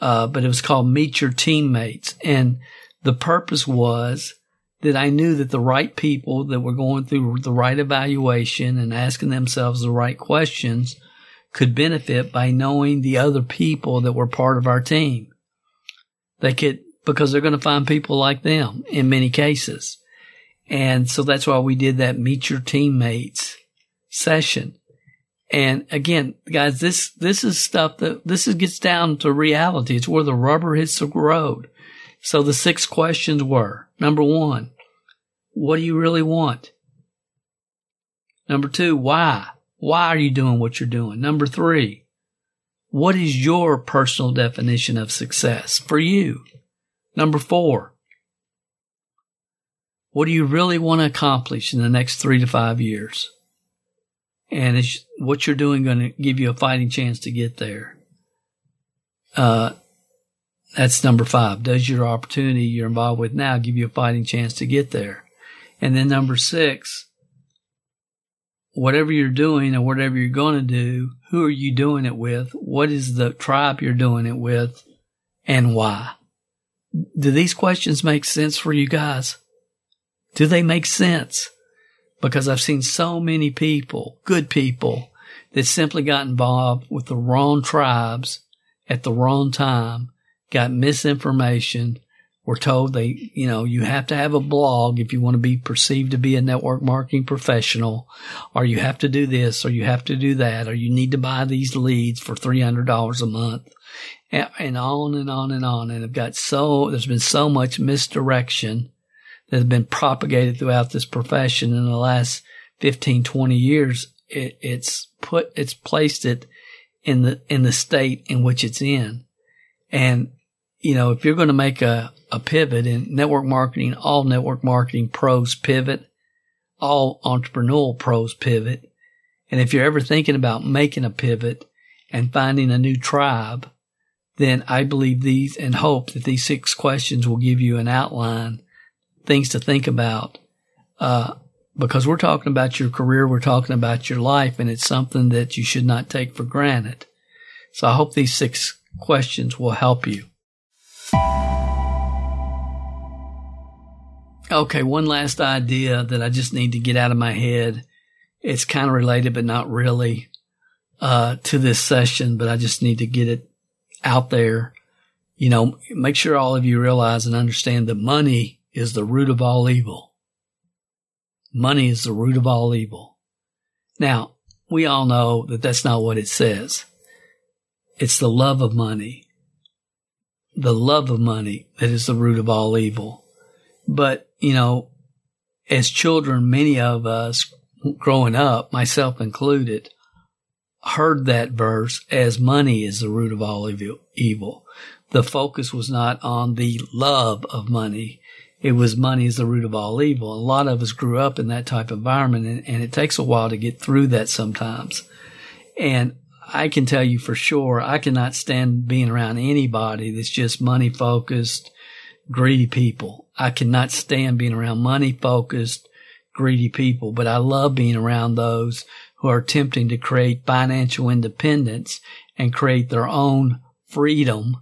Uh, but it was called Meet Your Teammates. And the purpose was that I knew that the right people that were going through the right evaluation and asking themselves the right questions could benefit by knowing the other people that were part of our team. They could, because they're going to find people like them in many cases. And so that's why we did that meet your teammates session. And again, guys, this, this is stuff that this is, gets down to reality. It's where the rubber hits the road. So the six questions were number one, what do you really want? Number two, why? Why are you doing what you're doing? Number three, what is your personal definition of success for you? Number four, what do you really want to accomplish in the next three to five years? And is what you're doing going to give you a fighting chance to get there? Uh, that's number five. Does your opportunity you're involved with now give you a fighting chance to get there? And then number six, whatever you're doing or whatever you're going to do, who are you doing it with? What is the tribe you're doing it with and why? Do these questions make sense for you guys? Do they make sense? Because I've seen so many people, good people, that simply got involved with the wrong tribes at the wrong time, got misinformation, were told they, you know, you have to have a blog if you want to be perceived to be a network marketing professional, or you have to do this, or you have to do that, or you need to buy these leads for $300 a month, and, and on and on and on. And I've got so, there's been so much misdirection that has been propagated throughout this profession in the last 15, 20 years. It, it's put, it's placed it in the, in the state in which it's in. And, you know, if you're going to make a, a pivot in network marketing, all network marketing pros pivot, all entrepreneurial pros pivot. And if you're ever thinking about making a pivot and finding a new tribe, then I believe these and hope that these six questions will give you an outline things to think about. Uh, because we're talking about your career, we're talking about your life, and it's something that you should not take for granted. So I hope these six questions will help you. Okay, one last idea that I just need to get out of my head. It's kind of related, but not really, uh, to this session, but I just need to get it out there. You know, make sure all of you realize and understand that money is the root of all evil. Money is the root of all evil. Now, we all know that that's not what it says. It's the love of money. The love of money that is the root of all evil. But, you know, as children, many of us growing up, myself included, heard that verse as money is the root of all evil. The focus was not on the love of money. It was money is the root of all evil. A lot of us grew up in that type of environment and, and it takes a while to get through that sometimes. And I can tell you for sure, I cannot stand being around anybody that's just money focused, greedy people. I cannot stand being around money focused, greedy people, but I love being around those who are attempting to create financial independence and create their own freedom,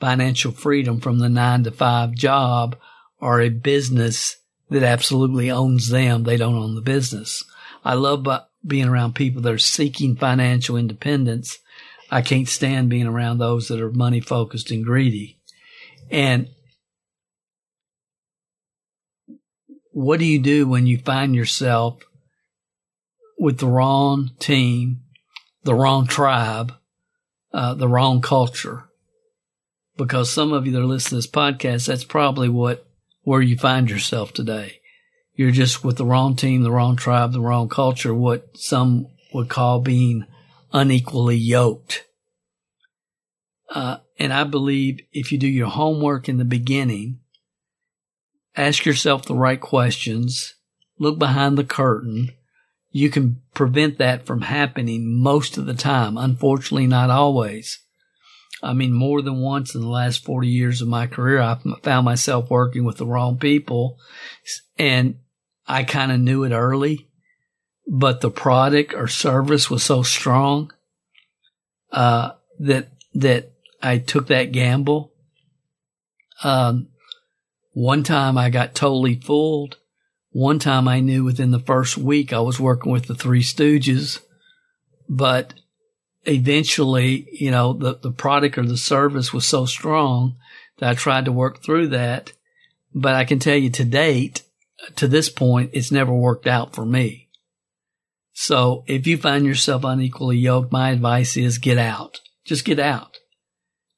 financial freedom from the nine to five job or a business that absolutely owns them. They don't own the business. I love being around people that are seeking financial independence. I can't stand being around those that are money focused and greedy. And what do you do when you find yourself with the wrong team, the wrong tribe, uh, the wrong culture? Because some of you that are listening to this podcast, that's probably what where you find yourself today. You're just with the wrong team, the wrong tribe, the wrong culture, what some would call being unequally yoked. Uh, and I believe if you do your homework in the beginning, ask yourself the right questions, look behind the curtain, you can prevent that from happening most of the time. Unfortunately, not always. I mean, more than once in the last 40 years of my career, I found myself working with the wrong people and I kind of knew it early, but the product or service was so strong, uh, that, that I took that gamble. Um, one time I got totally fooled. One time I knew within the first week I was working with the Three Stooges, but eventually, you know, the, the product or the service was so strong that I tried to work through that. But I can tell you to date, to this point, it's never worked out for me. So if you find yourself unequally yoked, my advice is get out. Just get out.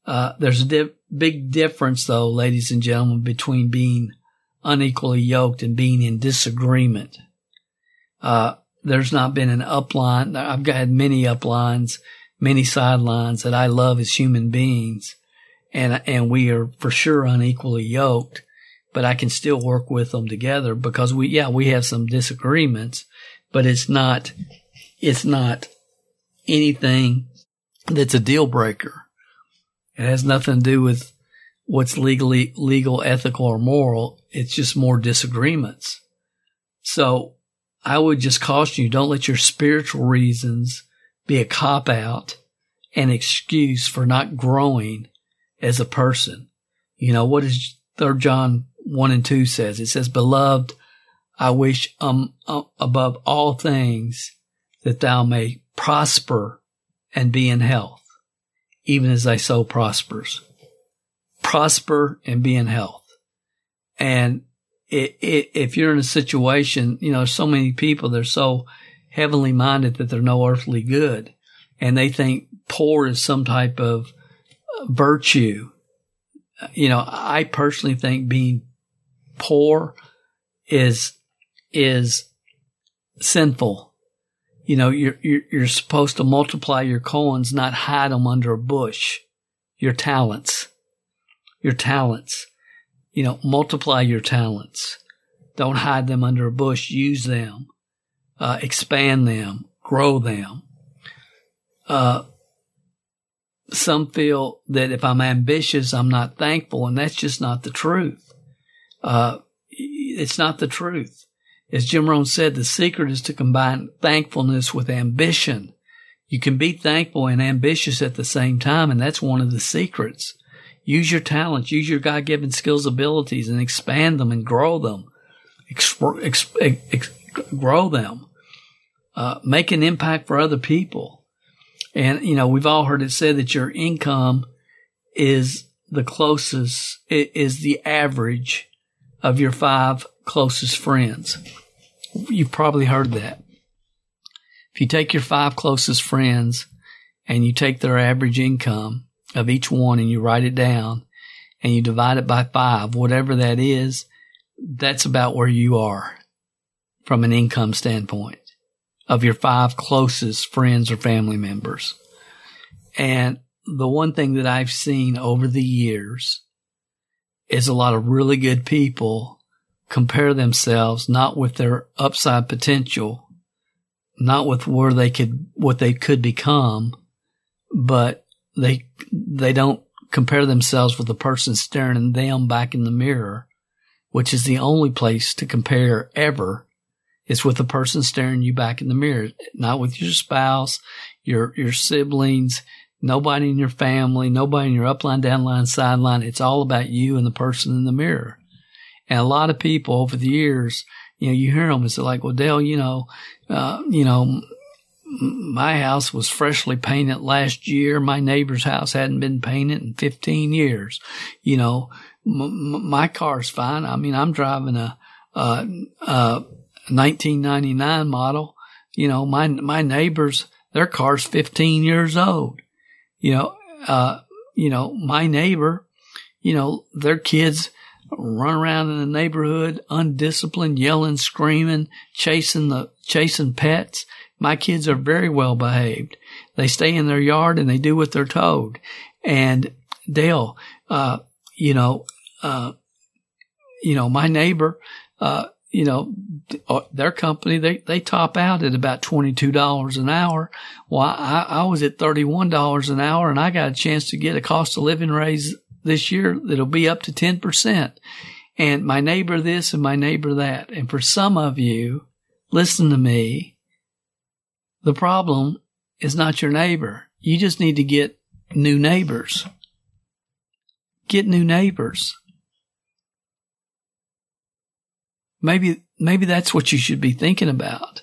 Uh, there's a di- big difference though, ladies and gentlemen, between being unequally yoked and being in disagreement. Uh, there's not been an upline. I've had many uplines, many sidelines that I love as human beings. And, and we are for sure unequally yoked, but I can still work with them together because we, yeah, we have some disagreements, but it's not, it's not anything that's a deal breaker. It has nothing to do with what's legally, legal, ethical, or moral. It's just more disagreements. So I would just caution you, don't let your spiritual reasons be a cop out an excuse for not growing as a person. You know, what does third John one and two says? It says, beloved, I wish, um, uh, above all things that thou may prosper and be in health, even as thy soul prospers. Prosper and be in health. And it, it, if you're in a situation, you know, there's so many people, they're so heavenly minded that they're no earthly good and they think poor is some type of uh, virtue. You know, I personally think being poor is, is sinful. You know, you're, you're, you're supposed to multiply your coins, not hide them under a bush. Your talents, your talents you know, multiply your talents. Don't hide them under a bush. Use them, uh, expand them, grow them. Uh, some feel that if I'm ambitious, I'm not thankful, and that's just not the truth. Uh, it's not the truth. As Jim Rohn said, the secret is to combine thankfulness with ambition. You can be thankful and ambitious at the same time, and that's one of the secrets. Use your talents, use your God given skills, abilities, and expand them and grow them. Exp- ex- ex- grow them. Uh, make an impact for other people. And, you know, we've all heard it said that your income is the closest, is the average of your five closest friends. You've probably heard that. If you take your five closest friends and you take their average income of each one and you write it down and you divide it by five, whatever that is, that's about where you are from an income standpoint of your five closest friends or family members. And the one thing that I've seen over the years is a lot of really good people compare themselves not with their upside potential, not with where they could, what they could become, but they, they don't compare themselves with the person staring them back in the mirror, which is the only place to compare ever It's with the person staring you back in the mirror, not with your spouse, your, your siblings, nobody in your family, nobody in your upline, downline, sideline. It's all about you and the person in the mirror. And a lot of people over the years, you know, you hear them, it's like, well, Dale, you know, uh, you know, my house was freshly painted last year. My neighbor's house hadn't been painted in 15 years. You know, m- my car's fine. I mean, I'm driving a, a, a 1999 model. You know, my, my neighbors, their car's 15 years old. You know, uh, you know, my neighbor, you know, their kids run around in the neighborhood undisciplined, yelling, screaming, chasing the, chasing pets my kids are very well behaved. They stay in their yard and they do what they're told. And Dale, uh, you know, uh, you know, my neighbor, uh, you know, uh, their company, they, they top out at about $22 an hour. Well, I, I was at $31 an hour and I got a chance to get a cost of living raise this year that'll be up to 10%. And my neighbor this and my neighbor that. And for some of you, listen to me the problem is not your neighbor. You just need to get new neighbors. Get new neighbors. Maybe, maybe that's what you should be thinking about.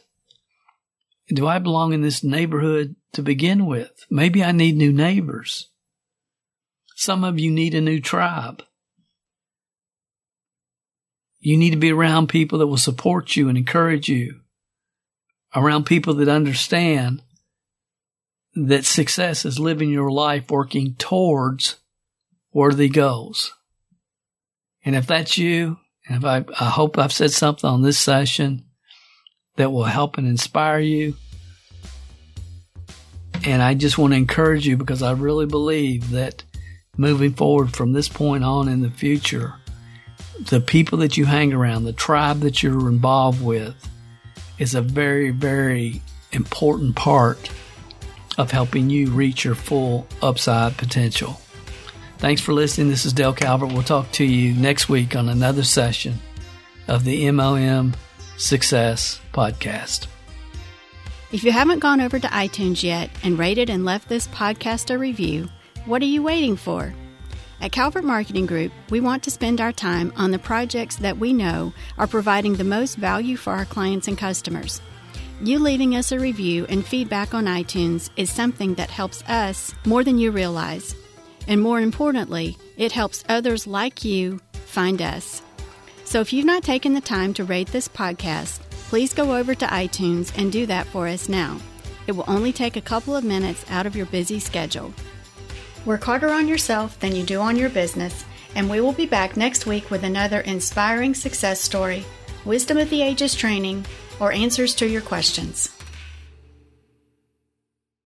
Do I belong in this neighborhood to begin with? Maybe I need new neighbors. Some of you need a new tribe. You need to be around people that will support you and encourage you around people that understand that success is living your life working towards worthy goals. And if that's you, and if I, I hope I've said something on this session that will help and inspire you. And I just want to encourage you because I really believe that moving forward from this point on in the future, the people that you hang around, the tribe that you're involved with, is a very, very important part of helping you reach your full upside potential. Thanks for listening. This is Dale Calvert. We'll talk to you next week on another session of the MLM Success Podcast.
If you haven't gone over to iTunes yet and rated and left this podcast a review, what are you waiting for? At Calvert Marketing Group, we want to spend our time on the projects that we know are providing the most value for our clients and customers. You leaving us a review and feedback on iTunes is something that helps us more than you realize. And more importantly, it helps others like you find us. So if you've not taken the time to rate this podcast, please go over to iTunes and do that for us now. It will only take a couple of minutes out of your busy schedule. Work harder on yourself than you do on your business, and we will be back next week with another inspiring success story, wisdom of the ages training, or answers to your questions.